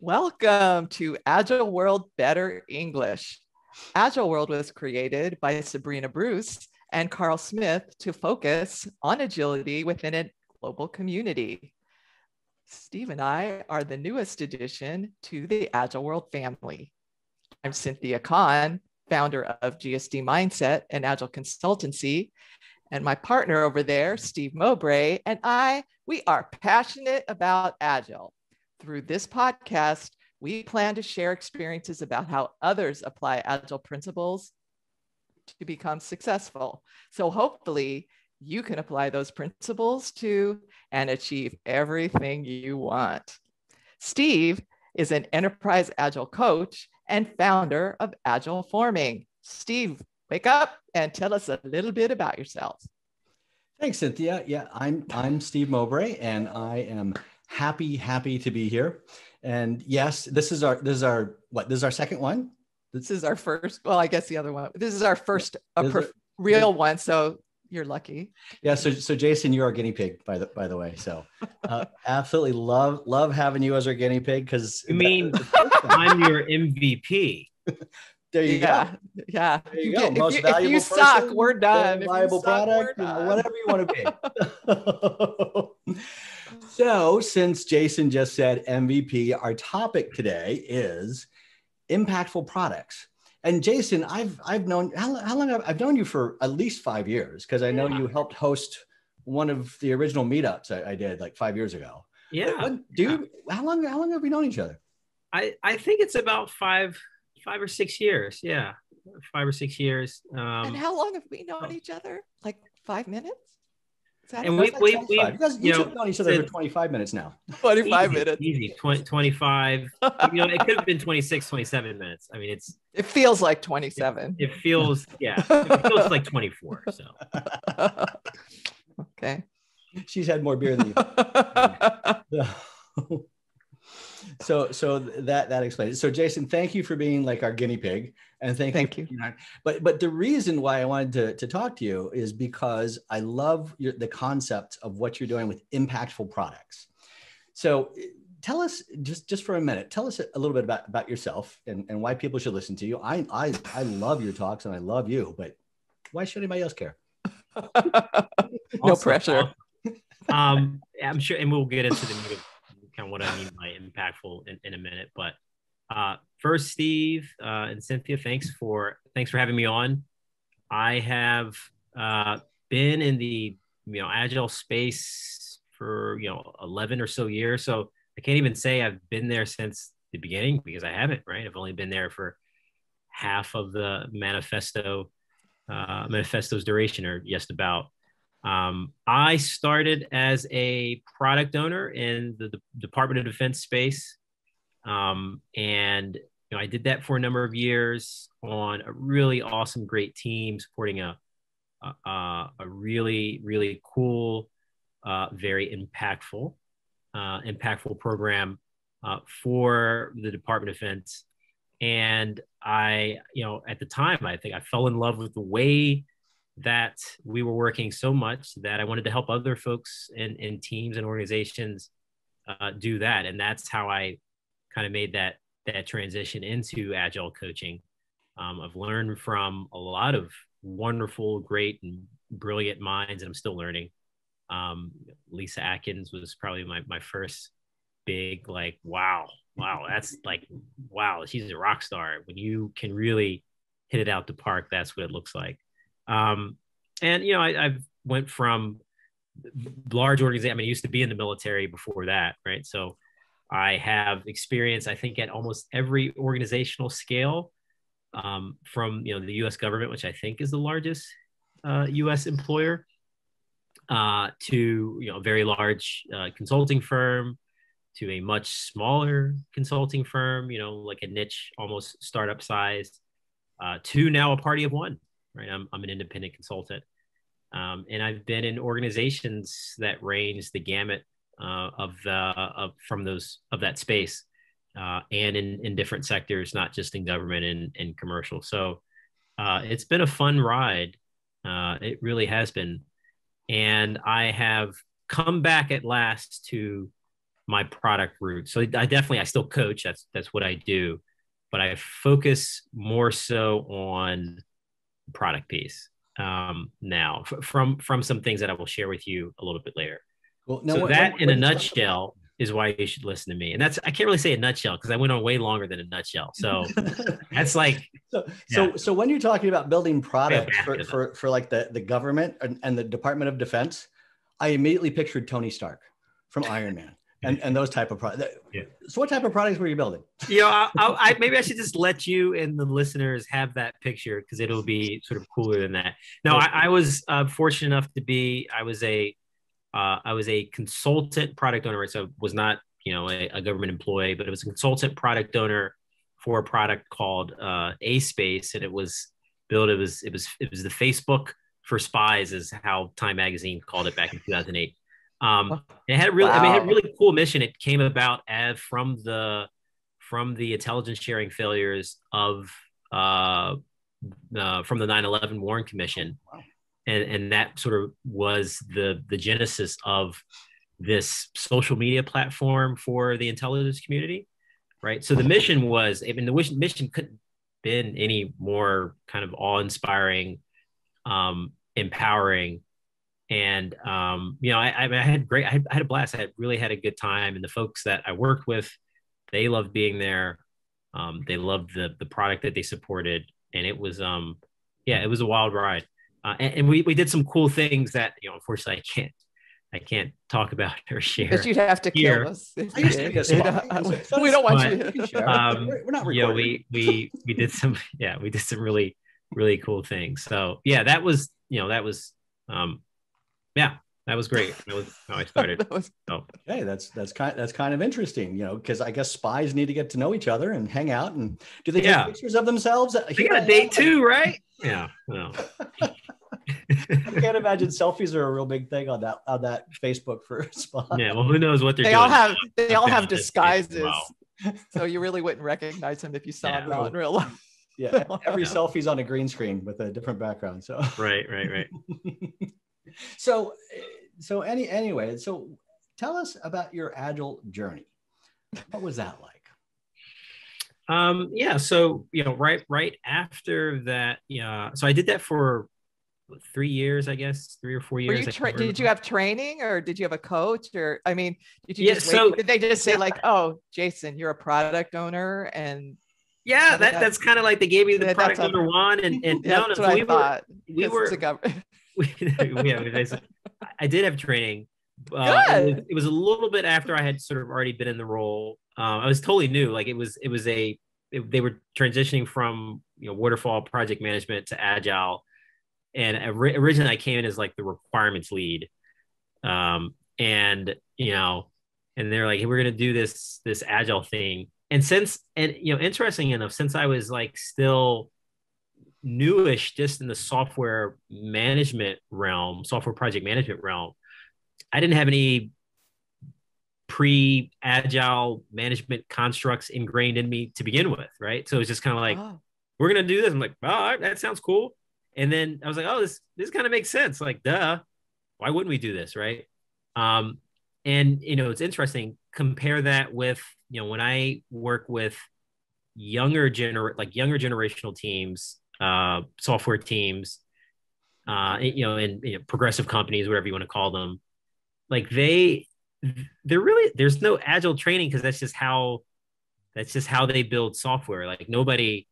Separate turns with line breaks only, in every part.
Welcome to Agile World Better English. Agile World was created by Sabrina Bruce and Carl Smith to focus on agility within a global community. Steve and I are the newest addition to the Agile World family. I'm Cynthia Kahn, founder of GSD Mindset and Agile Consultancy. And my partner over there, Steve Mowbray, and I, we are passionate about Agile. Through this podcast, we plan to share experiences about how others apply Agile principles to become successful. So hopefully, you can apply those principles to and achieve everything you want. Steve is an enterprise Agile coach and founder of Agile Forming. Steve, wake up and tell us a little bit about yourself.
Thanks, Cynthia. Yeah, I'm I'm Steve Mowbray, and I am happy happy to be here. And yes, this is our this is our what this is our second one.
This is our first. Well, I guess the other one. This is our first a real one. So you're lucky.
Yeah. So so Jason, you're our guinea pig, by the by the way. So uh, absolutely love love having you as our guinea pig because
you mean I'm your MVP.
There you
yeah.
go.
Yeah.
There you, you go.
Get, Most if you, valuable if you person, suck, we're done.
Valuable product, done. whatever you want to be. So, since Jason just said MVP, our topic today is impactful products. And Jason, I've I've known how, how long I've, I've known you for at least five years because I know yeah. you helped host one of the original meetups I, I did like five years ago.
Yeah.
What, do you, how long how long have we known each other?
I I think it's about five five or six years. Yeah, five or six years.
Um, and how long have we known oh. each other? Like five minutes?
And we, we, we,
you guys, you, you know, known each other for 25 minutes now.
25
easy,
minutes.
Easy. 20, 25. you know, it could have been 26, 27 minutes. I mean, it's.
It feels like 27.
It, it feels, yeah, it feels like 24. So.
okay.
She's had more beer than you so so that that explains it. So Jason, thank you for being like our guinea pig, and thank,
thank
you.
you.
But but the reason why I wanted to, to talk to you is because I love your, the concept of what you're doing with impactful products. So tell us just just for a minute, tell us a little bit about about yourself and, and why people should listen to you. I I I love your talks and I love you, but why should anybody else care?
no pressure.
Um, I'm sure, and we'll get into the kind of what I mean by impactful in, in a minute. But uh, first, Steve uh, and Cynthia, thanks for thanks for having me on. I have uh, been in the you know agile space for you know 11 or so years, so I can't even say I've been there since the beginning because I haven't. Right, I've only been there for half of the manifesto uh, manifesto's duration, or just about. Um, I started as a product owner in the, Department of Defense space. Um, and you know, I did that for a number of years on a really awesome, great team supporting a, a, a really, really cool, uh, very impactful, uh, impactful program uh, for the Department of Defense. And I, you know, at the time, I think I fell in love with the way that we were working so much that I wanted to help other folks in, in teams and organizations uh, do that. And that's how I kind of made that that transition into agile coaching. Um, I've learned from a lot of wonderful, great, and brilliant minds, and I'm still learning. Um, Lisa Adkins was probably my, my first big, like, wow, wow, that's like, wow, she's a rock star. When you can really hit it out the park, that's what it looks like. Um, and you know, I, have went from large organization. I mean, I used to be in the military before that, right? So I have experience, I think, at almost every organizational scale, um, from you know the U.S. government, which I think is the largest uh, U.S. employer, uh, to you know a very large uh, consulting firm, to a much smaller consulting firm, you know, like a niche, almost startup sized, uh, to now a party of one right? I'm, I'm an independent consultant. Um, and I've been in organizations that range the gamut uh, of the of from those of that space, uh, and in in different sectors, not just in government and, and commercial. So uh, it's been a fun ride. Uh, it really has been, and I have come back at last to my product route. So I definitely I still coach. That's that's what I do, but I focus more so on product piece um, now f- from from some things that I will share with you a little bit later. Well, so what, that what, in what a nutshell is why you should listen to me. And that's I can't really say a nutshell because I went on way longer than a nutshell. So that's like
so yeah. so so when you're talking about building products for, for, for like the, the government and, and the Department of Defense, I immediately pictured Tony Stark from Iron Man. And, and those type of products. Yeah. So, what type of products were you building?
You know, I, I, maybe I should just let you and the listeners have that picture because it'll be sort of cooler than that. No, I, I was uh, fortunate enough to be. I was a uh, I was a consultant product owner, so was not you know a, a, government employee, but it was a consultant product owner for a product called uh, A Space, and it was built. It was it was it was the Facebook for spies, is how Time Magazine called it back in 2008. Um, it had really, wow. I mean, it had a really cool mission. It came about as from the from the intelligence sharing failures of uh, uh, from the 9/11 Warren Commission. Wow and and that sort of was the the genesis of this social media platform for the intelligence community right so the mission was i mean the mission couldn't been any more kind of awe-inspiring um, empowering and um, you know I, I, had great I had, I had a blast i had really had a good time and the folks that i worked with they loved being there um, they loved the the product that they supported and it was um yeah it was a wild ride uh, and, and, we, we did some cool things that you know unfortunately I can't I can't talk about or share.
But you'd have to here. kill us. we don't want but, you.
To. Um, we're not recording. Yeah, we we we did some yeah we did some really really cool things. So yeah, that was you know that was um yeah that was great. That was how I started. that was,
so. Okay, that's that's kind that's kind of interesting, you know, because I guess spies need to get to know each other and hang out. And do they yeah. take pictures of themselves?
Uh, they got a date too, right? Yeah. No.
I can't imagine selfies are a real big thing on that on that Facebook for
spot. Yeah, well, who knows what they're
they
doing.
all have they all have disguises, wow. so you really wouldn't recognize them if you saw yeah. them in real life.
Yeah, every selfie's on a green screen with a different background. So
right, right, right.
So, so any anyway, so tell us about your agile journey. What was that like?
Um, yeah, so you know, right, right after that, yeah. So I did that for three years, I guess, three or four years.
You tra- did you have training or did you have a coach or, I mean, did you yeah, just so, did they just say yeah. like, oh, Jason, you're a product owner and
yeah, that, that's kind of like they gave me the product owner one and, and
yeah, no, no, we were,
we were, we, yeah, I did have training. Uh, it, was, it, was, a little bit after I had sort of already been in the role. Um, I was totally new. Like it was, it was a, it, they were transitioning from you know waterfall project management to agile and originally I came in as like the requirements lead, um, and you know, and they're like, hey, we're gonna do this this agile thing. And since and you know, interesting enough, since I was like still newish just in the software management realm, software project management realm, I didn't have any pre-agile management constructs ingrained in me to begin with, right? So it's just kind of like, oh. we're gonna do this. I'm like, oh, all right, that sounds cool. And then I was like, oh, this this kind of makes sense. Like, duh, why wouldn't we do this, right? Um, and you know, it's interesting. Compare that with you know when I work with younger gener like younger generational teams, uh, software teams, uh, you know, and you know, progressive companies, whatever you want to call them. Like they, they're really there's no agile training because that's just how that's just how they build software. Like nobody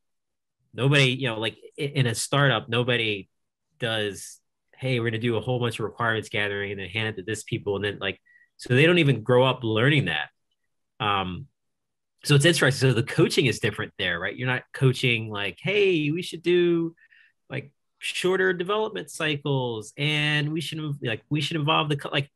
nobody you know like in a startup nobody does hey we're going to do a whole bunch of requirements gathering and then hand it to this people and then like so they don't even grow up learning that um so it's interesting so the coaching is different there right you're not coaching like hey we should do like shorter development cycles and we should like we should involve the like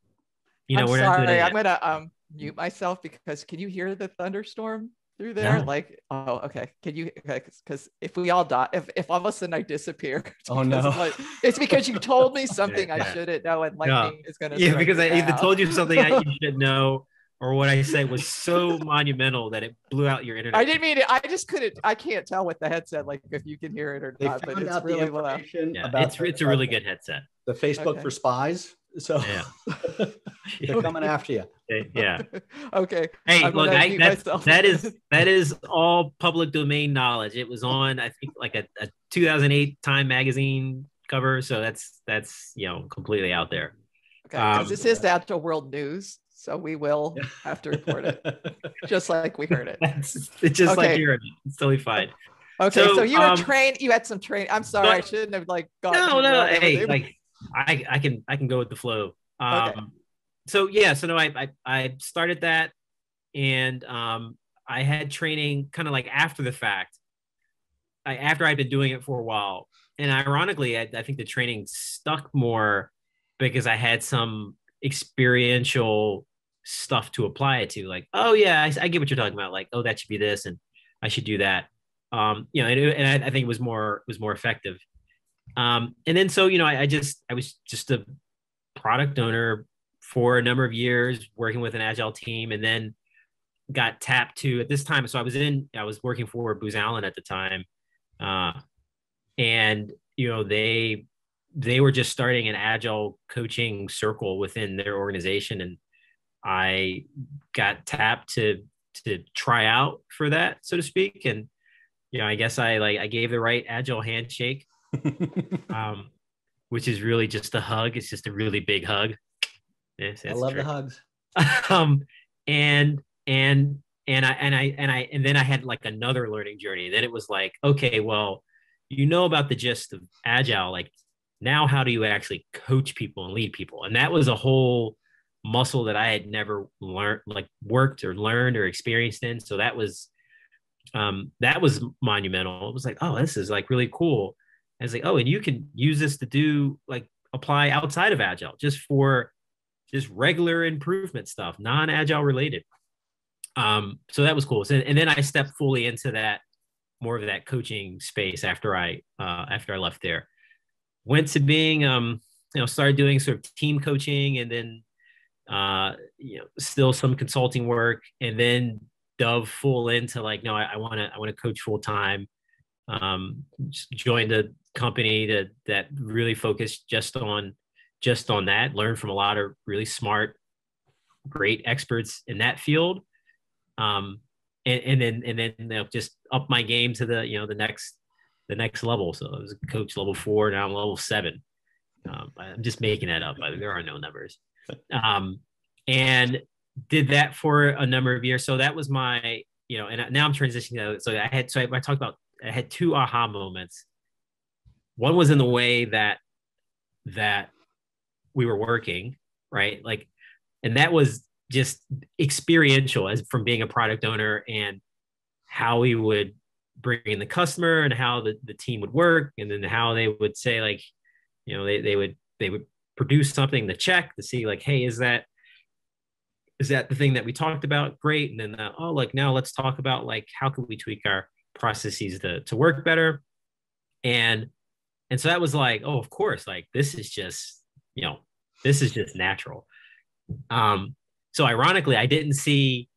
you know I'm we're sorry, not i'm gonna um mute myself because can you hear the thunderstorm through there? No. Like, oh, okay. Can you? Because if we all die, if, if all of a sudden I disappear,
oh no,
like, it's because you told me something I shouldn't know, and lightning
no.
is gonna.
Yeah, because I either told you something I, you should know, or what I said was so monumental that it blew out your internet.
I didn't mean it. I just couldn't. I can't tell with the headset, like if you can hear it or
they
not.
But it's really loud.
Yeah, it's, it's a really good headset.
The Facebook okay. for Spies So
Yeah.
they're coming after you.
yeah.
okay.
Hey,
I'm
look, I,
mute
that, that is that is all public domain knowledge. It was on, I think, like a, a 2008 Time magazine cover. So that's that's you know completely out there.
Okay, 'cause
um,
this is the Agile World News, so we will have to report it, just like we heard it.
It's just like
Okay.
you're it's totally fine.
Okay, so,
So,
you were
um,
trained. You had some training. I'm sorry, I shouldn't have like gone.
No, no, hey, like I I can I can go with the flow. Um,
Okay.
so yeah, so no, I, I I started that, and um, I had training kind of like after the fact. I after I'd been doing it for a while, and ironically, I, I think the training stuck more because I had some experiential stuff to apply it to. Like, oh yeah, I, I get what you're talking about. Like, oh, that should be this, and I should do that. Um, you know, and, and I, I think it was more was more effective. Um, and then so you know, I, I just I was just a product owner for a number of years, working with an agile team, and then got tapped to at this time. So I was in I was working for Booz Allen at the time, uh, and you know they they were just starting an agile coaching circle within their organization, and I got tapped to to try out for that, so to speak, and you know I guess I like I gave the right agile handshake um, which is really just a hug. It's just a really big hug. Yes,
I love
true.
the hugs.
um, and and and I and I and I and then I had like another learning journey. Then it was like, okay, well, you know about the gist of agile. Like now, how do you actually coach people and lead people? And that was a whole muscle that I had never learned, like worked or learned or experienced in. So that was um, that was monumental. It was like, oh, this is like really cool. I was like, oh, and you can use this to do like apply outside of agile just for just regular improvement stuff, non-agile related. Um, so that was cool. So, and then I stepped fully into that more of that coaching space after I uh, after I left there. Went to being um, you know started doing sort of team coaching and then uh, you know still some consulting work and then dove full into like no I want to I want to coach full time. Um, joined a company that that really focused just on just on that. Learned from a lot of really smart, great experts in that field. Um, and, and then and then you know, just up my game to the you know the next the next level. So I was coach level four, now I'm level seven. Um, I'm just making that up. I, there are no numbers. Um, and did that for a number of years. So that was my you know, and now I'm transitioning. So I had so I, I talked about I had two aha moments. One was in the way that that we were working, right? Like, and that was just experiential as from being a product owner and how we would bring in the customer and how the, the team would work and then how they would say like you know they, they would they would produce something to check to see like hey is that is that the thing that we talked about? Great. And then uh, oh like now let's talk about like how can we tweak our processes to, to work better? And and so that was like oh of course like this is just you know this is just natural. Um so ironically i didn't see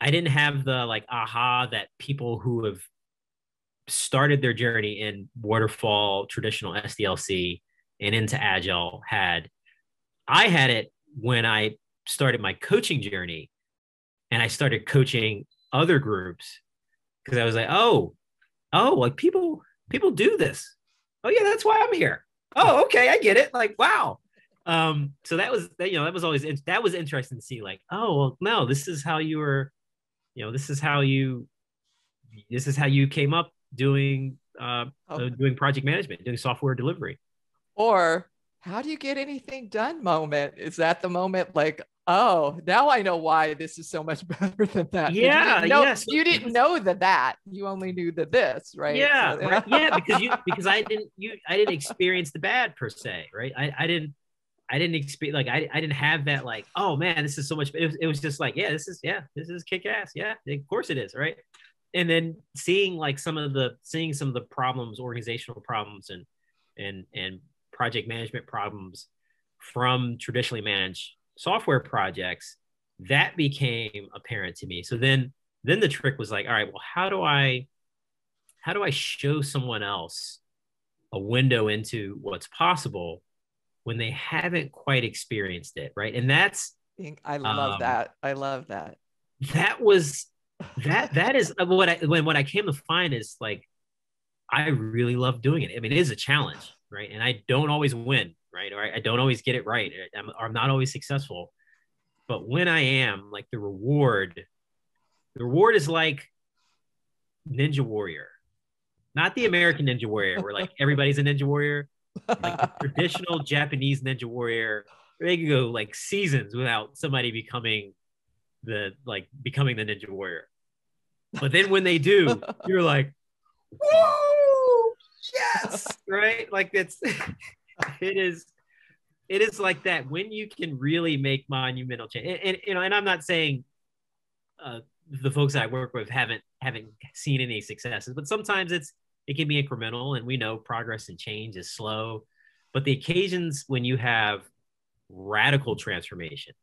i didn't have the like aha that people who have started their journey in waterfall traditional sdlc and into agile had. I had it when i started my coaching journey and i started coaching other groups because i was like oh oh like people people do this. Oh yeah that's why i'm here. Oh okay i get it. Like wow. Um so that was that you know that was always that was interesting to see like oh well no this is how you were you know this is how you this is how you came up doing uh
Oh.
doing project management doing software delivery
Or how do you get anything done moment? Is that the moment like, oh, now I know why this is so much better than that. You
Yeah,
didn't know,
yes.
You didn't know the that. You only knew the this, right?
Yeah,
So-
right. yeah, because you because I didn't you I didn't experience the bad per se, right? I, I didn't I didn't experience like I, I didn't have that like oh man this is so much it was, it was just like yeah this is yeah this is kick ass yeah of course it is right and then seeing like some of the seeing some of the problems organizational problems and and and project management problems from traditionally managed software projects that became apparent to me so then then the trick was like all right well how do i how do i show someone else a window into what's possible when they haven't quite experienced it, right? And that's
I love um, that. I love that.
That was that that is what I when what I came to find is like I really love doing it. I mean, it is a challenge, right? And I don't always win, right? Or I, I don't always get it right. I'm, or I'm not always successful. But when I am, like the reward, the reward is like Ninja Warrior, not the American Ninja Warrior, where like everybody's a Ninja Warrior. Like traditional Japanese Ninja Warrior, they can go like seasons without somebody becoming the like becoming the Ninja Warrior. But then when they do, you're like, whoa, yes, right? Like it's it is it is like that when you can really make monumental change. And, and you know, and I'm not saying uh, the folks I work with haven't haven't seen any successes, but sometimes it's it can be incremental, and we know progress and change is slow. But the occasions when you have radical transformation,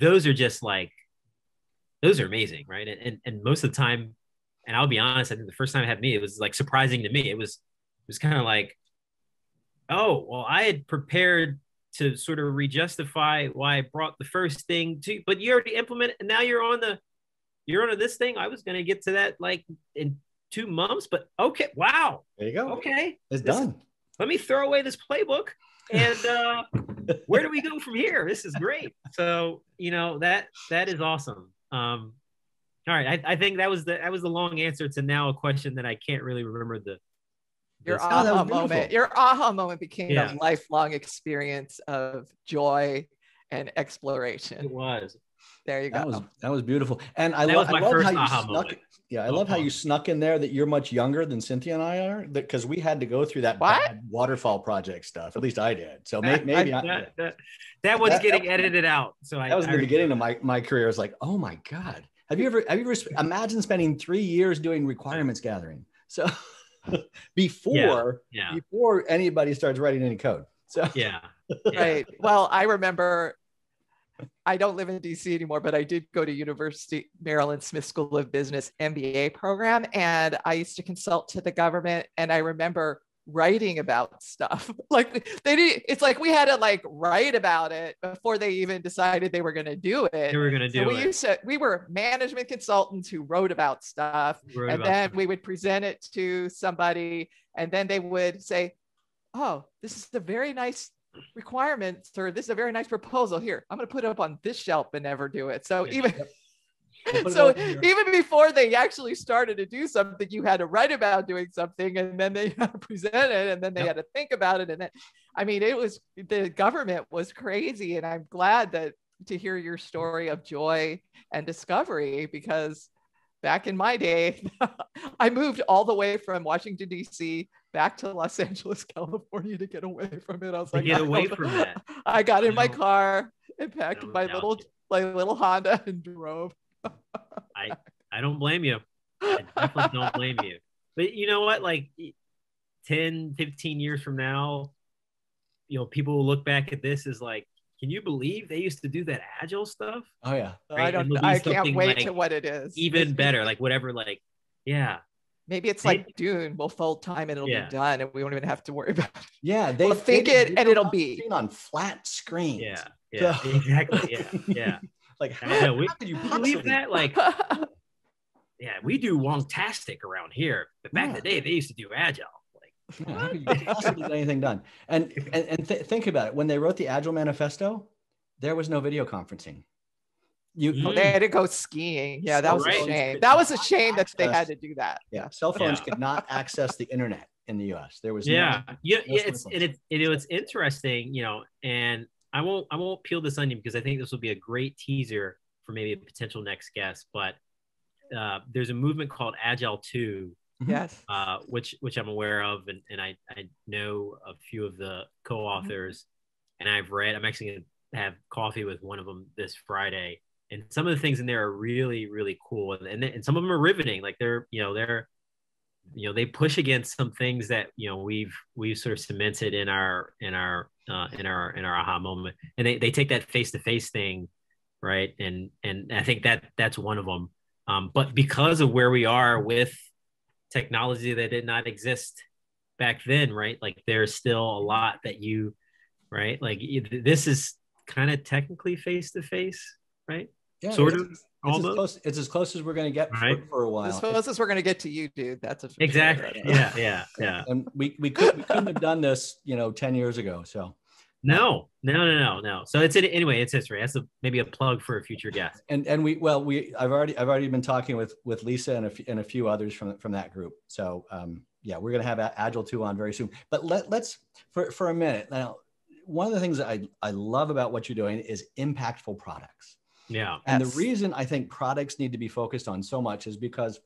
those are just like those are amazing, right? And, and and most of the time, and I'll be honest, I think the first time it had me, it was like surprising to me. It was was kind of like, oh, well, I had prepared to sort of re-justify why I brought the first thing to, but you already implemented, and now you're on the you're on this thing. I was going to get to that like in two months, but okay, wow.
There you go.
Okay,
it's this, done.
Let me throw away this playbook, and uh, where do we go from here? This is great. So you know that that is awesome. Um, all right, I, I think that was the that was the long answer to now a question that I can't really remember the
your aha moment. your aha moment became yeah. a lifelong experience of joy and exploration.
It was.
There you go.
that was that was beautiful. And i, lo- I love how you snuck moment. yeah i oh, love how you snuck in there that you're much younger than cynthia and i are because we had to go through that waterfall project stuff. At least i did. So maybe, maybe
I, that, that, that, one's that, getting edited out so
that I, was in the beginning of my, my career. I was like oh my god. Have you ever have you ever imagine spending three years doing requirements gathering? So before yeah, yeah. before anybody starts writing any code. So
yeah.
yeah. Right. Well, I remember I don't live in DC anymore, but I did go to University Maryland Smith School of Business MBA program and I used to consult to the government and I remember writing about stuff. like they did it's like we had to like write about it before they even decided they were going to do it.
They were going to do
so
it.
We used to we were management consultants who wrote about stuff wrote and about then stuff. we would present it to somebody and then they would say, "Oh, this is a very nice requirement or this is a very nice proposal here. I'm going to put it up on this shelf and never do it." So even so even before they actually started to do something, you had to write about doing something and then they had to present it and then they yep. had to think about it. And then, I mean, it was the government was crazy. And I'm glad that to hear your story of joy and discovery because back in my day, I moved all the way from Washington, D.C. back to Los Angeles, California to get away from it. I was like,
get away from that.
I got in my car and packed my little my little Honda and drove.
I I don't blame you. I definitely don't blame you. But you know what? Like 10, 15 years from now, you know, people will look back at this as like, can you believe they used to do that agile stuff?
Oh yeah.
Right? I don't I can't wait like to what it is.
Even better, like whatever, like, yeah.
Maybe it's Maybe. like Dune. We'll fold time and it'll yeah. be done, and we won't even have to worry about it.
Yeah, they
we'll think
they,
it, and it'll be
on flat screens.
Yeah, yeah, so. exactly. Yeah, yeah.
Like, how, know, we, how
could you believe that? Like, yeah, we do Wongtastic around here, but back yeah. in the day, they used to do Agile. Like,
yeah, how could you possibly get anything done? And and, and th- think about it. When they wrote the Agile Manifesto, there was no video conferencing.
You mm. they had to go skiing. Yeah, that was right. a shame. That was a shame that they had to do that.
Yeah, cell phones yeah. could not access the internet in the U.S. There was
yeah, no, yeah. No it's and it's it, it's interesting, you know, and I won't I won't peel this onion because I think this will be a great teaser for maybe a potential next guest. But uh, there's a movement called Agile 2
mm-hmm. yes,
uh, which which I'm aware of, and, and I, I know a few of the co-authors, mm-hmm. and I've read. I'm actually gonna have coffee with one of them this Friday, and some of the things in there are really really cool, and and, and some of them are riveting. Like they're you know they're you know they push against some things that you know we've we've sort of cemented in our in our uh, in our in our aha moment and they, they take that face-to-face thing right and and i think that that's one of them um, but because of where we are with technology that did not exist back then right like there's still a lot that you right? Like this is kind of technically face to face, right?
Yeah,
sort of.
It's as, close, it's as close as we're going to get
Right.
for, for a while.
As close as we're gonna get to you, dude. That's a for sure.
Exactly. Yeah, yeah, yeah.
and we, we, could, we couldn't have done this, you know, 10 years ago. So,
No, no, no, no, no. So it's anyway. It's history. That's a, maybe a plug for a future guest.
and, and we, well, we, I've already, I've already been talking with, with Lisa and a, few, and a few others from, from that group. So, um, yeah, we're going to have Agile 2 on very soon. But let, let's, for, for a minute now, one of the things that I, I love about what you're doing is impactful products.
Yeah.
And
Yes.
the reason I think products need to be focused on so much is because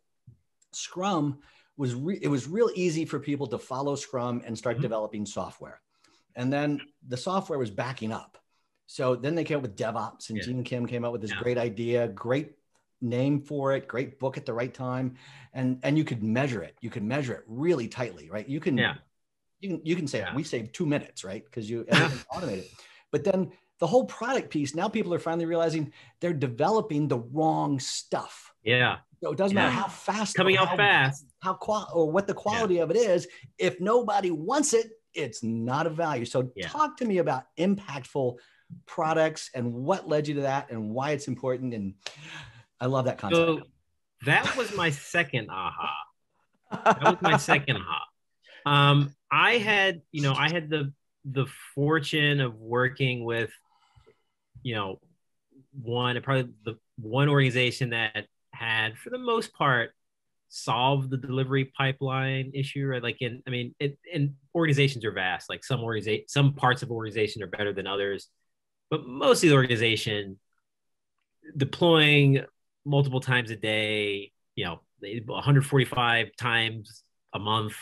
Scrum was re- it was real easy for people to follow Scrum and start
Mhm.
developing software. And then the software was backing up. So then they came up with DevOps and
Yeah.
Gene Kim came up with this
Yeah.
great idea, great name for it, great book at the right time. And and you could measure it. You could measure it really tightly, right? You can
Yeah.
you can you can say
Yeah.
we saved two minutes, right? Because you everything's automated. But then the whole product piece, now people are finally realizing they're developing the wrong stuff.
Yeah.
So it doesn't matter how fast
Coming out
how,
fast.
how qual or what the quality of it is. If nobody wants it, it's not of value. So
Yeah.
talk to me about impactful products and what led you to that and why it's important. And I love that concept.
So that was my second aha. That was my second aha. Um, I had, you know, I had the the fortune of working with, you know, one probably the one organization that had, for the most part, solved the delivery pipeline issue. Right? Like in, I mean, it, and organizations are vast. Like some organization, some parts of organization are better than others, but most of the organization deploying multiple times a day, you know, 145 times a month,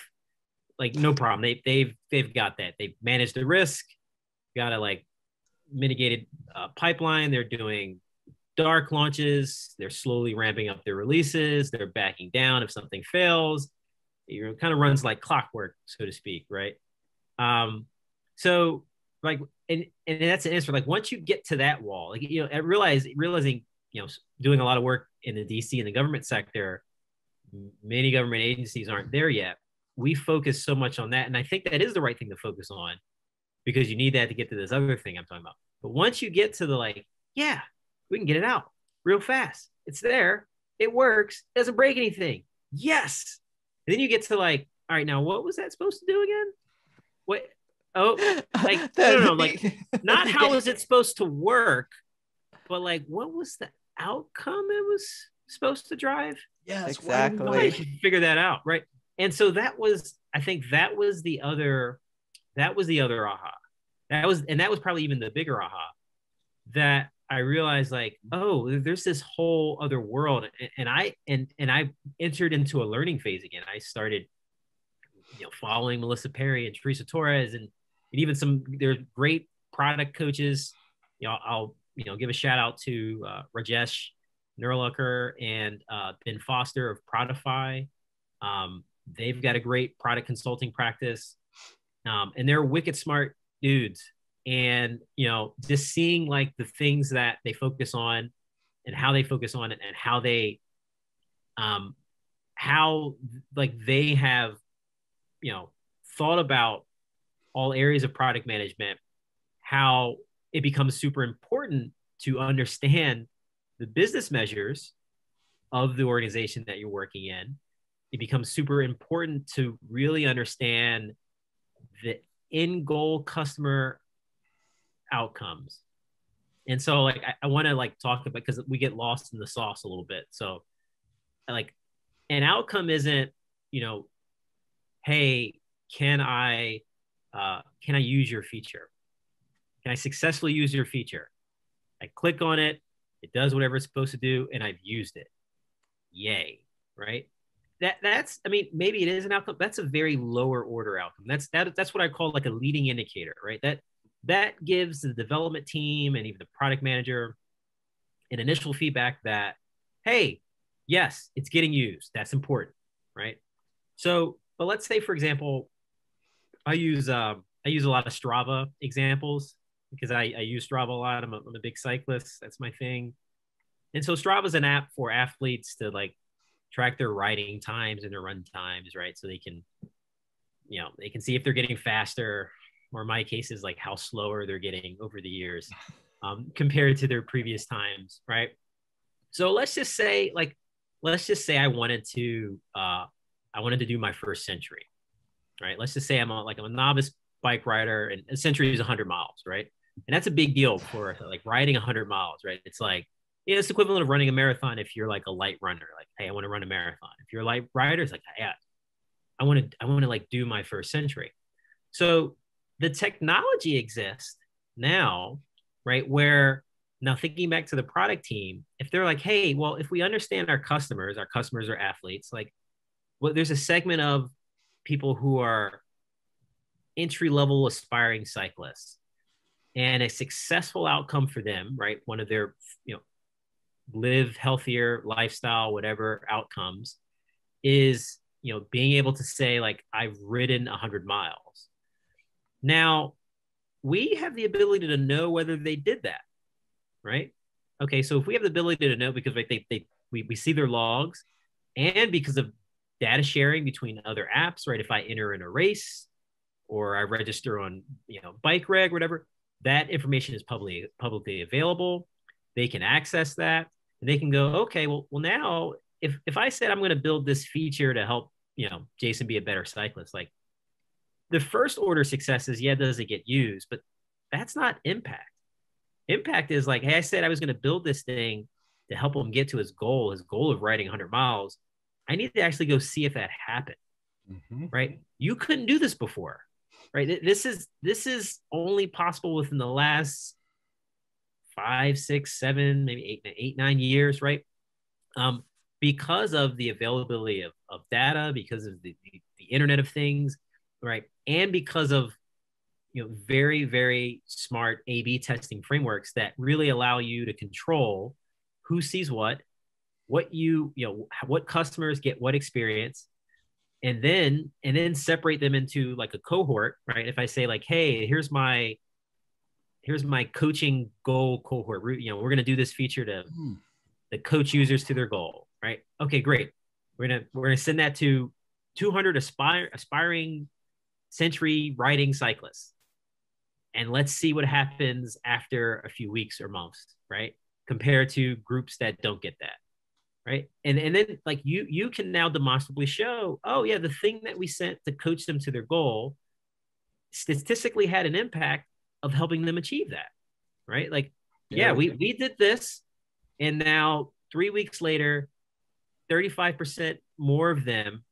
like no problem. They they've they've got that. They've managed the risk, got a like mitigated uh, pipeline. They're doing dark launches. They're slowly ramping up their releases. They're backing down if something fails. It kind of runs like clockwork, so to speak, right? Um, so like, and and that's an answer. Like once you get to that wall, like you know, I realize realizing you know doing a lot of work in the DC and the government sector, many government agencies aren't there yet. We focus so much on that, and I think that is the right thing to focus on because you need that to get to this other thing I'm talking about. But once you get to the like, yeah, we can get it out real fast. It's there. It works. It doesn't break anything. Yes. And then you get to like, all right, now what was that supposed to do again? What? Oh, like no, no, no, like not how is it supposed to work, but like what was the outcome it was supposed to drive?
Yes,
Exactly.
why-
you figure that out, right? And so that was, I think that was the other, that was the other aha. That was, and that was probably even the bigger aha. That I realized, like, oh, there's this whole other world, and, I and and I entered into a learning phase again. I started, you know, following Melissa Perri and Teresa Torres, and, and even some they're great product coaches. You know, I'll you know give a shout out to uh, Rajesh Nerlikar and uh, Ben Foster of Prodify. Um, they've got a great product consulting practice, um, and they're wicked smart dudes. And you know, just seeing like the things that they focus on, and how they focus on it, and how they, um, how like they have, you know, thought about all areas of product management, how it becomes super important to understand the business measures of the organization that you're working in. It becomes super important to really understand the end goal customer outcomes. And so like I, I want to like talk about because we get lost in the sauce a little bit. So like an outcome isn't, you know, hey, can I uh, can I use your feature? Can I successfully use your feature? I click on it, it does whatever it's supposed to do, and I've used it. Yay, right? That that's I mean, maybe it is an outcome. That's a very lower order outcome. That's that that's what I call like a leading indicator, right? That that gives the development team and even the product manager an initial feedback that, hey, yes, it's getting used. That's important, right? So, but let's say, for example, I use um, I use a lot of Strava examples because I, I use Strava a lot. I'm a, I'm a big cyclist. That's my thing. And so Strava is an app for athletes to like track their riding times and their run times, right? So they can, you know, they can see if they're getting faster, or my case is like how slower they're getting over the years um, compared to their previous times, right? So let's just say, like, let's just say I wanted to, uh, I wanted to do my first century, right? Let's just say I'm a, like I'm a novice bike rider, and a century is 100 miles, right? And that's a big deal for like riding 100 miles, right? It's like it's equivalent of running a marathon if you're like a light runner, like, hey, I want to run a marathon. If you're a light rider, it's like, yeah, I want to, I want to like do my first century. So the technology exists now, right? Where now thinking back to the product team, if they're like, hey, well, if we understand our customers, our customers are athletes, like, well, there's a segment of people who are entry level aspiring cyclists and a successful outcome for them, right? One of their, you know, live healthier lifestyle, whatever outcomes is, you know, being able to say, like, I've ridden 100 miles now, we have the ability to know whether they did that, right? Okay, so if we have the ability to know because like, they, they we, we see their logs and because of data sharing between other apps, right? If I enter in a race or I register on, you know, bike reg, whatever, that information is publicly publicly available. They can access that they can go, okay, well, well now if if I said I'm going to build this feature to help, you know, Jason be a better cyclist, like the first order successes, yeah, does it get used, but that's not impact. Impact is like, hey, I said I was going to build this thing to help him get to his goal, his goal of riding 100 miles. I need to actually go see if that happened. Mm-hmm. Right? You couldn't do this before. Right? This is this is only possible within the last five, six, seven, maybe eight, eight, nine years, right? Um, because of the availability of, of data, because of the, the, the Internet of Things, right? And because of you know very very smart A/B testing frameworks that really allow you to control who sees what, what you you know what customers get what experience, and then and then separate them into like a cohort, right? If I say like, hey, here's my here's my coaching goal cohort. You know, we're gonna do this feature to hmm. the coach users to their goal, right? Okay, great. We're gonna we're gonna send that to 200 aspire, aspiring century riding cyclists. And let's see what happens after a few weeks or months, right? Compared to groups that don't get that. Right. And and then like you you can now demonstrably show, oh yeah, the thing that we sent to coach them to their goal statistically had an impact of helping them achieve that. Right. Like, yeah, yeah we, we did this. And now three weeks later, 35% more of them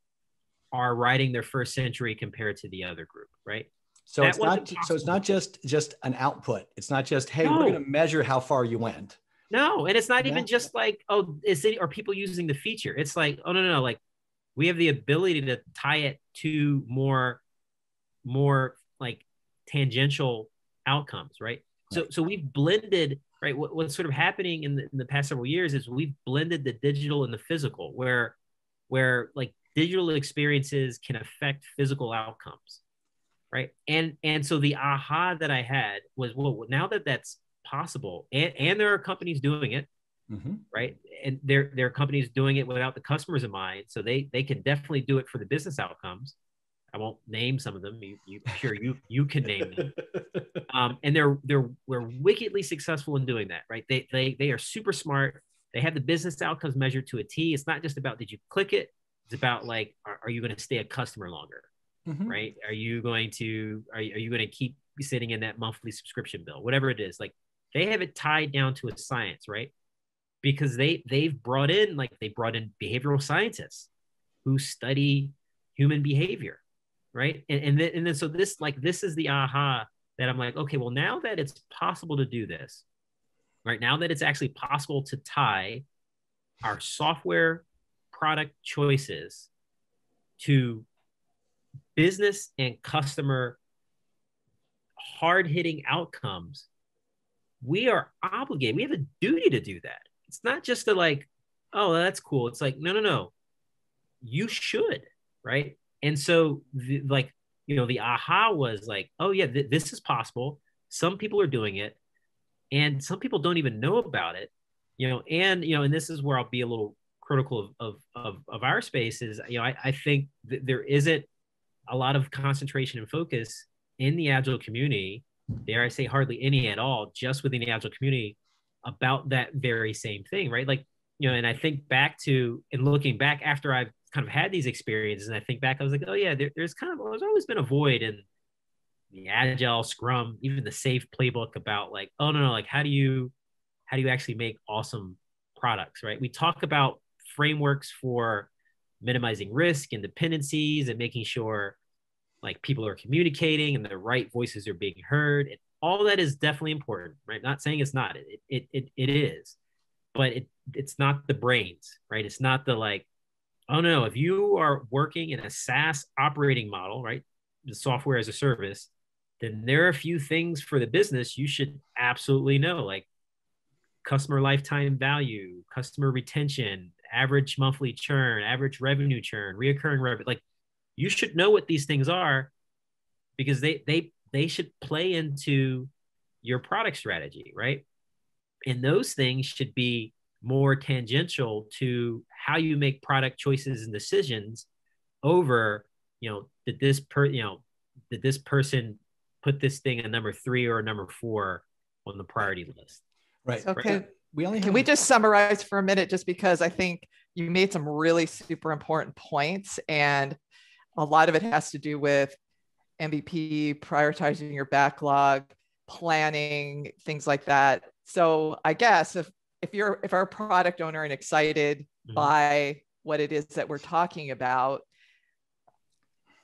are riding their first century compared to the other group, right?
So that it's not possible. so it's not just just an output. It's not just hey, no. we're going to measure how far you went.
No, and it's not yeah. even just like oh, is it are people using the feature? It's like oh no no no, like we have the ability to tie it to more more like tangential outcomes, right? So so we've blended right. What, what's sort of happening in the, in the past several years is we've blended the digital and the physical, where where like digital experiences can affect physical outcomes right and and so the aha that i had was well now that that's possible and and there are companies doing it mm-hmm. right and there there are companies doing it without the customers in mind so they they can definitely do it for the business outcomes i won't name some of them you, you sure you you can name them um, and they're they're we're wickedly successful in doing that right they they they are super smart they have the business outcomes measured to a t it's not just about did you click it it's about like, are, are you going to stay a customer longer? Mm-hmm. Right? Are you going to are, are you going to keep sitting in that monthly subscription bill? Whatever it is, like they have it tied down to a science, right? Because they they've brought in like they brought in behavioral scientists who study human behavior, right? And and then, and then so this like this is the aha that I'm like, okay, well now that it's possible to do this, right now that it's actually possible to tie our software product choices to business and customer hard hitting outcomes, we are obligated. We have a duty to do that. It's not just to like, oh, that's cool. It's like, no, no, no. You should, right? And so, the, like, you know, the aha was like, oh, yeah, th- this is possible. Some people are doing it, and some people don't even know about it, you know. And, you know, and this is where I'll be a little critical of, of, of, of our space is, you know, I, I think there isn't a lot of concentration and focus in the agile community, dare I say hardly any at all, just within the agile community about that very same thing, right? Like, you know, and I think back to and looking back after I've kind of had these experiences, and I think back, I was like, oh yeah, there, there's kind of there's always been a void in the agile scrum, even the SAFe playbook about like, oh no, no, like how do you how do you actually make awesome products, right? We talk about frameworks for minimizing risk and dependencies and making sure like people are communicating and the right voices are being heard. And all that is definitely important, right? Not saying it's not. It it it, it is, but it it's not the brains, right? It's not the like, oh no, if you are working in a SaaS operating model, right? The software as a service, then there are a few things for the business you should absolutely know, like customer lifetime value, customer retention, average monthly churn, average revenue churn, reoccurring revenue. Like you should know what these things are because they they they should play into your product strategy, right? And those things should be more tangential to how you make product choices and decisions over, you know, did this per, you know, did this person put this thing at number three or number four on the priority list?
Right.
Okay.
Right. We only
Can we just summarize for a minute, just because I think you made some really super important points, and a lot of it has to do with MVP, prioritizing your backlog, planning, things like that. So I guess if if you're if our product owner and excited mm-hmm. by what it is that we're talking about,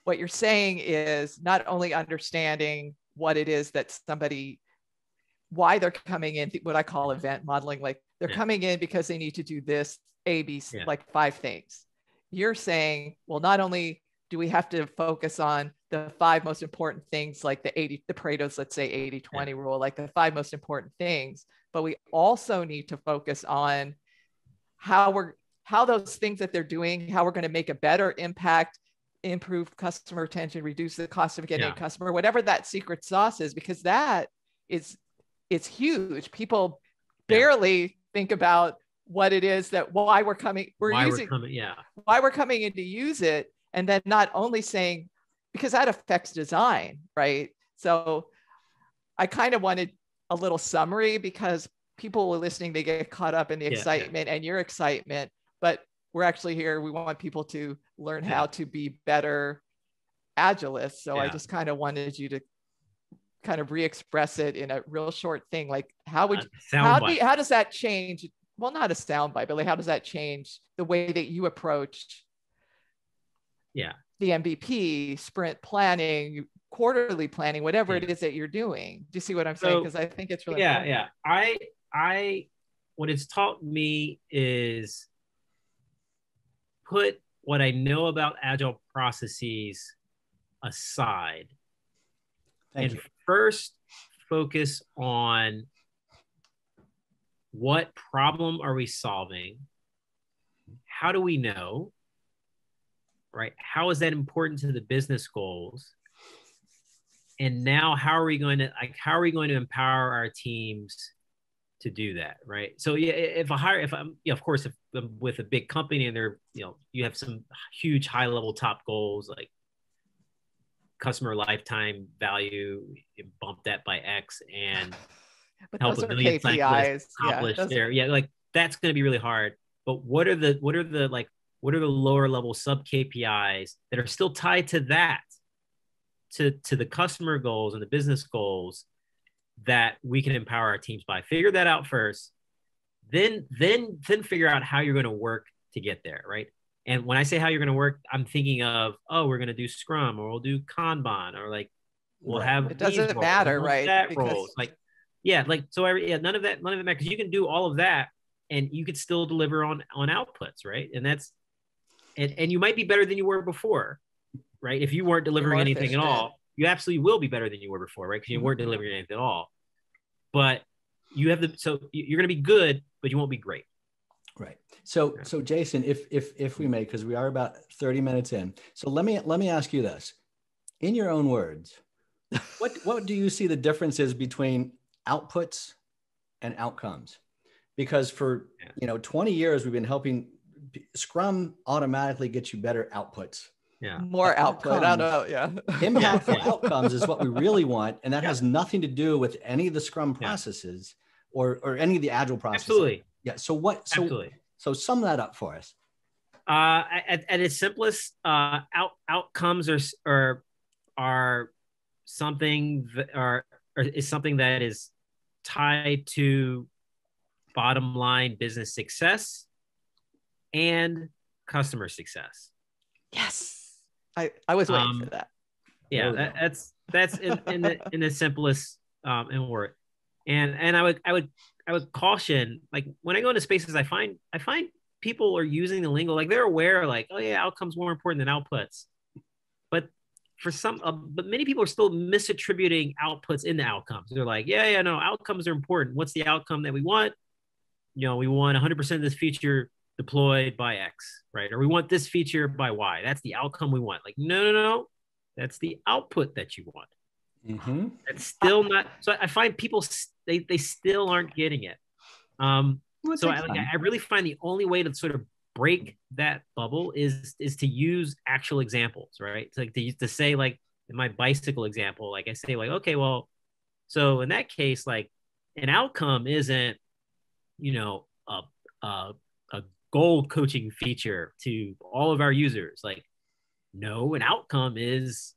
what you're saying is not only understanding what it is that somebody why they're coming in what i call event modeling like they're yeah. coming in because they need to do this a b c yeah. like five things you're saying well not only do we have to focus on the five most important things like the 80 the pareto's let's say 80 20 yeah. rule like the five most important things but we also need to focus on how we're how those things that they're doing how we're going to make a better impact improve customer retention reduce the cost of getting yeah. a customer whatever that secret sauce is because that is it's huge people barely yeah. think about what it is that why we're coming we're
why
using
we're coming, yeah
why we're coming in to use it and then not only saying because that affects design right so i kind of wanted a little summary because people were listening they get caught up in the yeah, excitement yeah. and your excitement but we're actually here. We want people to learn yeah. how to be better agilists. So i just kind of wanted you to kind of re-express it in a real short thing like how would how, do you, how does that change well not a soundbite but like how does that change the way that you approach
yeah.
the mvp sprint planning quarterly planning whatever it is that you're doing do you see what i'm saying because i think it's really
yeah important. yeah i i what it's taught me is put what i know about agile processes aside Thank and you. first focus on what problem are we solving how do we know right? How is that important to the business goals? And now, how are we going to like? How are we going to empower our teams to do that, right? So, yeah, if a hire, if I'm, yeah, of course, if I'm with a big company and they're, you know, you have some huge high level top goals like customer lifetime value, bump that by X, and help a million cyclists accomplish yeah, their, yeah, like that's going to be really hard. But what are the what are the like what are the lower level sub KPIs that are still tied to that, to, to the customer goals and the business goals that we can empower our teams by? Figure that out first. Then, then, then figure out how you're going to work to get there, right? And when I say how you're going to work, I'm thinking of, oh, we're going to do Scrum or we'll do Kanban or like we'll right. have.
It doesn't matter, right?
Because... Roles. Like, yeah, like so. Every yeah, none of that, none of it matters you can do all of that and you could still deliver on on outputs, right? And that's and and you might be better than you were before, right? If you weren't delivering anything at all, you absolutely will be better than you were before, right? Because you weren't mm-hmm. delivering anything at all. But you have the so you're going to be good, but you won't be great.
Right. So so Jason, if if if we may, because we are about 30 minutes in, so let me let me ask you this, in your own words, what what do you see the differences between outputs and outcomes? Because for you know 20 years we've been helping Scrum automatically gets you better outputs.
Yeah.
More output. I don't know. Yeah.
Impactful
Yeah.
outcomes is what we really want. And that has nothing to do with any of the scrum
Yeah.
processes or, or any of the agile processes.
Absolutely.
Yeah. So what, so,
Absolutely.
so sum that up for us.
Uh, at, at its simplest, uh, out, outcomes are, are, are something that are, or is something that is tied to bottom line business success and customer success.
Yes. I, I was waiting
Um,
for that.
yeah that, that's that's in, in the in the simplest um in word. And and i would i would i would caution like when i go into spaces i find i find people are using the lingo like they're aware like oh yeah outcomes more important than outputs. But for some uh, but many people are still misattributing outputs into outcomes. They're like yeah yeah no outcomes are important. What's the outcome that we want? You know we want 100% of this feature deployed by x right or we want this feature by y that's the outcome we want like no no no that's the output that you want.
Mhm.
That's still not. So I find people they they still aren't getting it. Um,
Well, it
so I, like. I really find the only way to sort of break that bubble is is to use actual examples, right? It's like to, to say like in my bicycle example, like I say like okay, well, so in that case, like an outcome isn't you know a, a goal coaching feature to all of our users, like no, an outcome is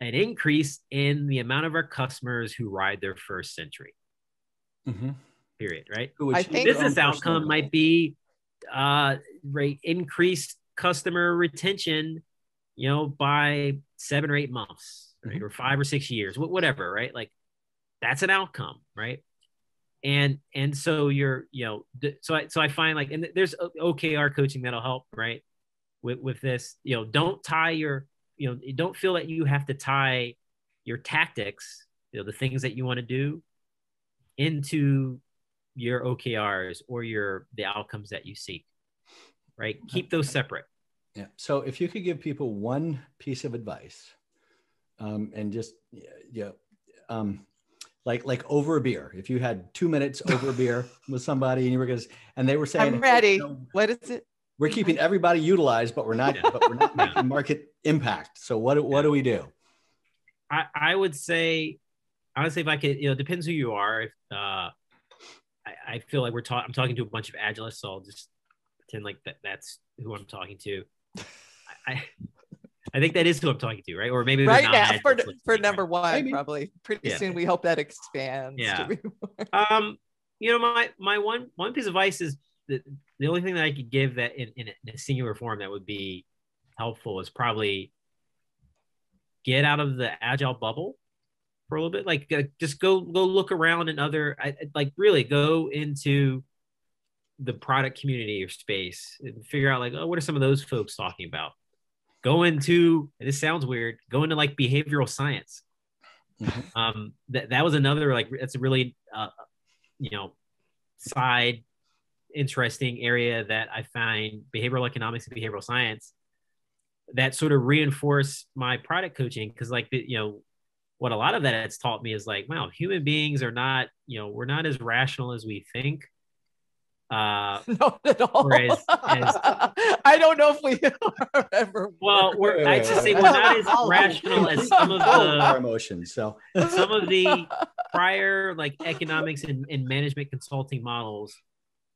an increase in the amount of our customers who ride their first century.
Mhm.
Period. Right.
Who
I think-
Business outcome might be uh, right increased customer retention, you know, by seven or eight months, right,
Mm-hmm.
or five or six years, wh- whatever. Right. Like that's an outcome, right? And and so you're you know so I so I find like and there's OKR coaching that'll help, right? With with this, you know, don't tie your you know don't feel that you have to tie your tactics, you know, the things that you want to do into your OKRs or your the outcomes that you seek. Right? Keep those separate.
Yeah. So if you could give people one piece of advice, um, and just yeah, yeah, um, like like over a beer. If you had two minutes over a beer with somebody, and you were gonna, and they were saying,
I'm ready.
"You know,
What is it?
we're keeping everybody utilized, but we're not,
Yeah.
but we're not making market impact. So what what do we do?
I, I would say honestly if I could, you know, it depends who you are. If uh I, I feel like we're talking I'm talking to a bunch of agilists, so I'll just pretend like that that's who I'm talking to. I, I I think that is who I'm talking to, right? Or maybe
Right
not
now, for, for number one,
Maybe.
probably pretty
Yeah.
soon. We hope that expands. to
Yeah.
be-
um you know my my one one piece of advice is that the only thing that i could give that in, in, a, in a singular form that would be helpful is probably get out of the agile bubble for a little bit like uh, just go go look around in other I, I- like really go into the product community or space and figure out like oh what are some of those folks talking about go into this sounds weird go into like behavioral science.
Mhm.
um that, that was another like that's a really uh, you know side interesting area that i find behavioral economics and behavioral science that sort of reinforce my product coaching. Because like the, you know what a lot of that has taught me is like wow human beings are not you know we're not as rational as we think uh
Not at all.
Whereas- as-
I don't know if we are ever.
well
were.
we're i'd just say we're not as rational as some of
All of our
the
emotions. So
some of the prior like economics and, and management consulting models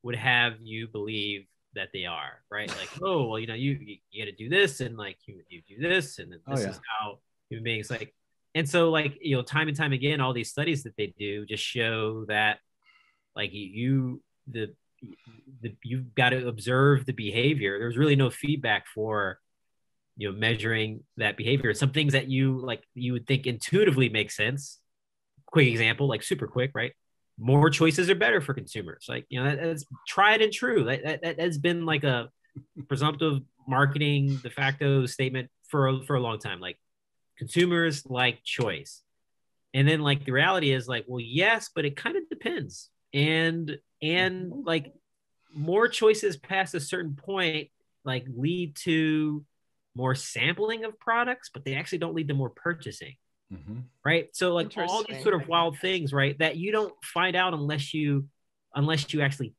would have you believe that they are right like oh well you know you you, you got to do this and like you, you do this and then
Oh,
this
yeah.
is how human beings like and so like you know time and time again all these studies that they do just show that like you the, the you've got to observe the behavior. There's really no feedback for you know measuring that behavior. Some things that you like you would think intuitively make sense. Quick example like super quick right? More choices are better for consumers. Like you know that, that's tried and true. That, that, that has been like a presumptive marketing de facto statement for a, for a long time. Like consumers like choice. And then like the reality is like well yes but it kind of depends. And and like more choices past a certain point like lead to more sampling of products but they actually don't lead to more purchasing.
Mhm.
right? So like all these sort of wild things right that you don't find out unless you unless you actually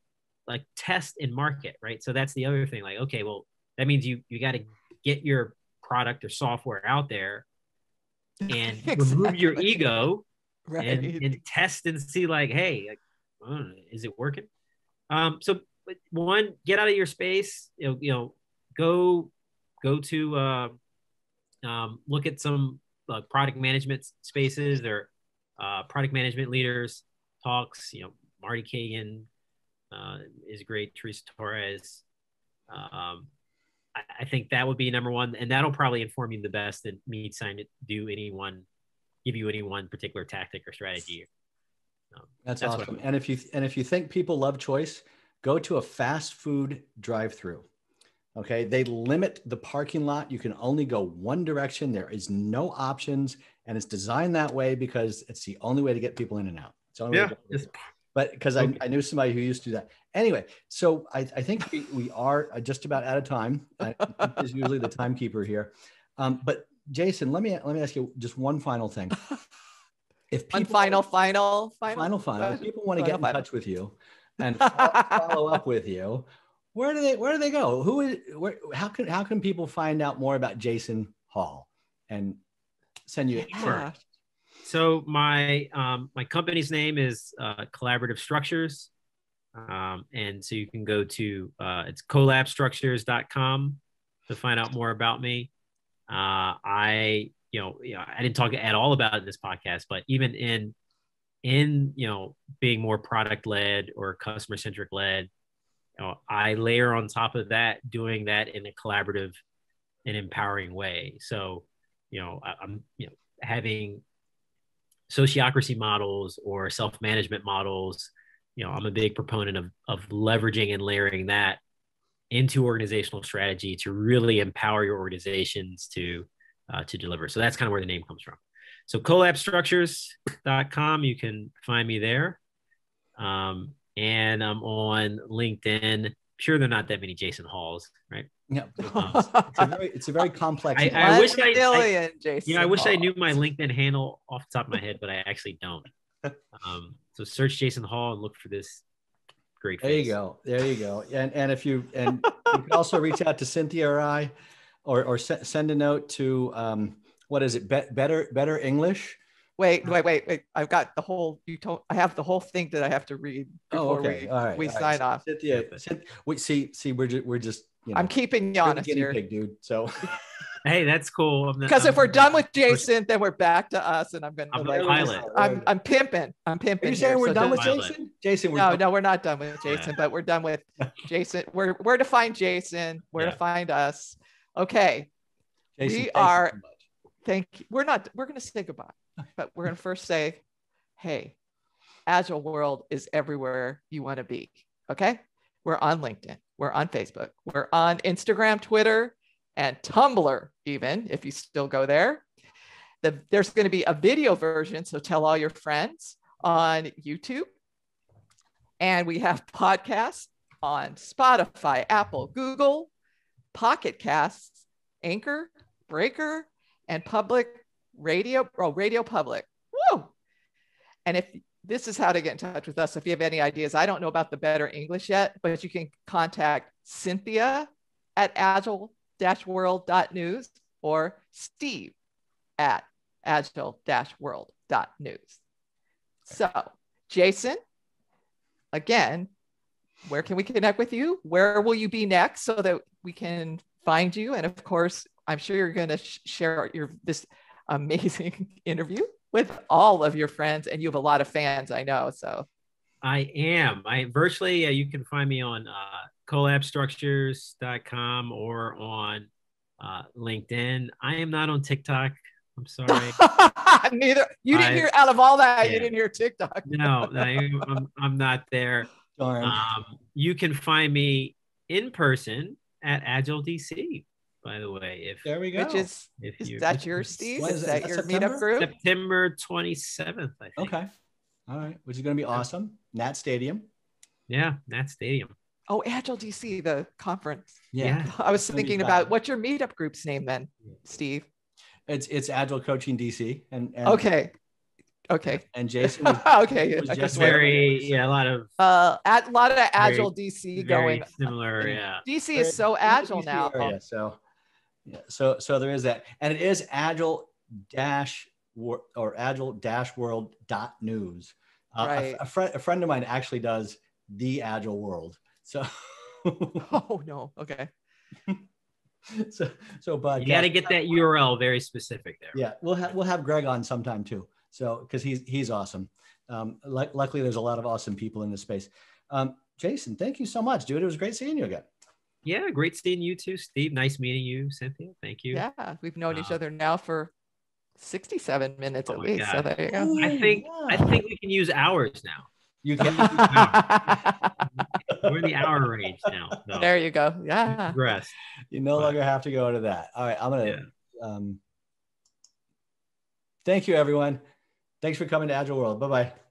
like test and market right? So that's the other thing like okay well that means you you got to get your product or software out there and remove your ego
Right.
and, and test and see like hey like, I don't know, is it working? Um so one get out of your space you know, you know go go to uh, um, look at some uh, product management spaces. Or uh, product management leaders talks you know Marty Cagan uh, is great. Teresa torres um, I, think that would be number one and that'll probably inform you the best than me trying to do any one give you any one particular tactic or strategy
That's,
That's
awesome. And if you and if you think people love choice, go to a fast food drive-through. Okay, they limit the parking lot. You can only go one direction. There is no options, and it's designed that way because it's the only way to get people in and out. It's the only way
yeah
but because
Okay.
I, I knew somebody who used to do that. Anyway, so I, I think we, we are uh, just about out of time. I, is usually the timekeeper here. Um, but Jason, let me let me ask you just one final thing. If
One
people
final, final, final,
final final, if people want to get in
Final, final.
touch with you and follow, follow up with you, where do they where do they go? Who is where? How can how can people find out more about Jason Hall and send you?
Yeah.
So my um, my company's name is uh, Collaborative Structures, um, and so you can go to uh, it's collabstructures.com to find out more about me. Uh, I you know you know I didn't talk at all about this podcast, but even in in you know being more product led or customer centric led, you know, I layer on top of that doing that in a collaborative and empowering way. So you know I, I'm you know having sociocracy models or self-management models you know i'm a big proponent of, of leveraging and layering that into organizational strategy to really empower your organizations to uh, to deliver so that's kind of where the name comes from so collabstructures.com you can find me there um, and i'm on linkedin sure there are not that many jason halls right
Yeah,
Um,
it's a very it's a very complex.
I-
One
wish I- I-
Jason.
you know, I wish I knew my LinkedIn handle off the top of my head, but I actually don't. Um, so search Jason Hall and look for this great.
There you go. There you go. And and if you and you can also reach out to Cynthia or I, or or se- send a note to um what is it? Be- better better English.
Wait, wait, wait, wait. I've got the whole. You told. I have the whole thing that I have to read
Oh,
before
okay.
we
all right.
we
all right.
sign off.
Cynthia,
Yeah.
Cyn- we see see we're just we're just you know,
I'm keeping you
you're the
honest here.
pig, dude. So
Hey, that's cool.
Because if we're done with Jason, then we're back to us, and I'm gonna
I'm
like.
the pilot.
I'm I'm pimping. I'm pimping.
Are
pimping.
you saying
here,
we're
so
done with
Pilot.
Jason? Jason, we're
No,
done.
no, we're not done with Jason, but we're done with Jason. We're where to find Jason, where
Yeah.
to find us. Okay,
Jason,
we
thank you
are-
so
thank you. We're not. We're gonna say goodbye, but we're gonna first say, hey, Agile World is everywhere you want to be. Okay, we're on LinkedIn, we're on Facebook, we're on Instagram, Twitter, and Tumblr. Even if you still go there, the, there's going to be a video version. So tell all your friends on YouTube. And we have podcasts on Spotify, Apple, Google, Pocket Casts, Anchor, Breaker, and Public Radio, oh, Radio Public. Woo! And if this is how to get in touch with us, if you have any ideas, I don't know about the better English yet, but you can contact Cynthia at agile-world.news or Steve at agile-world.news. So, Jason, again, where can we connect with you? Where will you be next so that we can find you? And of course, I'm sure you're going to sh- share your this amazing interview with all of your friends, and you have a lot of fans, I know. So,
I am. I virtually. Uh, you can find me on uh, collabstructures.com or on uh, LinkedIn. I am not on TikTok. I'm sorry.
neither you didn't
I-
hear out of all that, you didn't hear TikTok.
no, I, I'm, I'm not there. Um, you can find me in person at Agile DC. By the way, if
there we go.
Which is
if
is
you
that yours, Steve?
What
Is,
is it?
that
Is
your
that
meetup
September?
group?
September 27th, I think.
okay. All right. Which is going to be awesome. Nat Stadium.
Yeah, Nat Stadium.
Oh, Agile DC, the conference.
Yeah.
I was
It's gonna be
thinking about what's your meetup group's name then, Steve?
It's it's Agile Coaching DC and, and
Okay. Okay.
and Jason was
okay.
was just
just
very-
yeah, a lot of
uh, a lot of Agile DC
very
going.
similar. Yeah.
DC is so agile now.
area, so Yeah. So so there is that, and it is agile dash or agile dash world dot news. Uh, a-
Right.
a, friend a friend of mine actually does the agile world. So
Oh no. Okay.
so so but
You got to get that URL very specific there.
yeah we'll have we'll have greg on sometime too so because he's he's awesome um lu- luckily there's a lot of awesome people in this space um jason thank you so much dude it was great seeing you again
Yeah, great seeing you too, Steve. Nice meeting you, Cynthia. Thank you.
Yeah. We've known each
Uh,
other now for 67 minutes
Oh
at
my
least. So there you go.
I think
Oh,
I think we can use hours now.
you can
We're in the hour range now. So
there you go. Yeah.
progressed.
you no longer have to go to that all right i'm gonna
Yeah.
um thank you everyone thanks for coming to agile world. Bye bye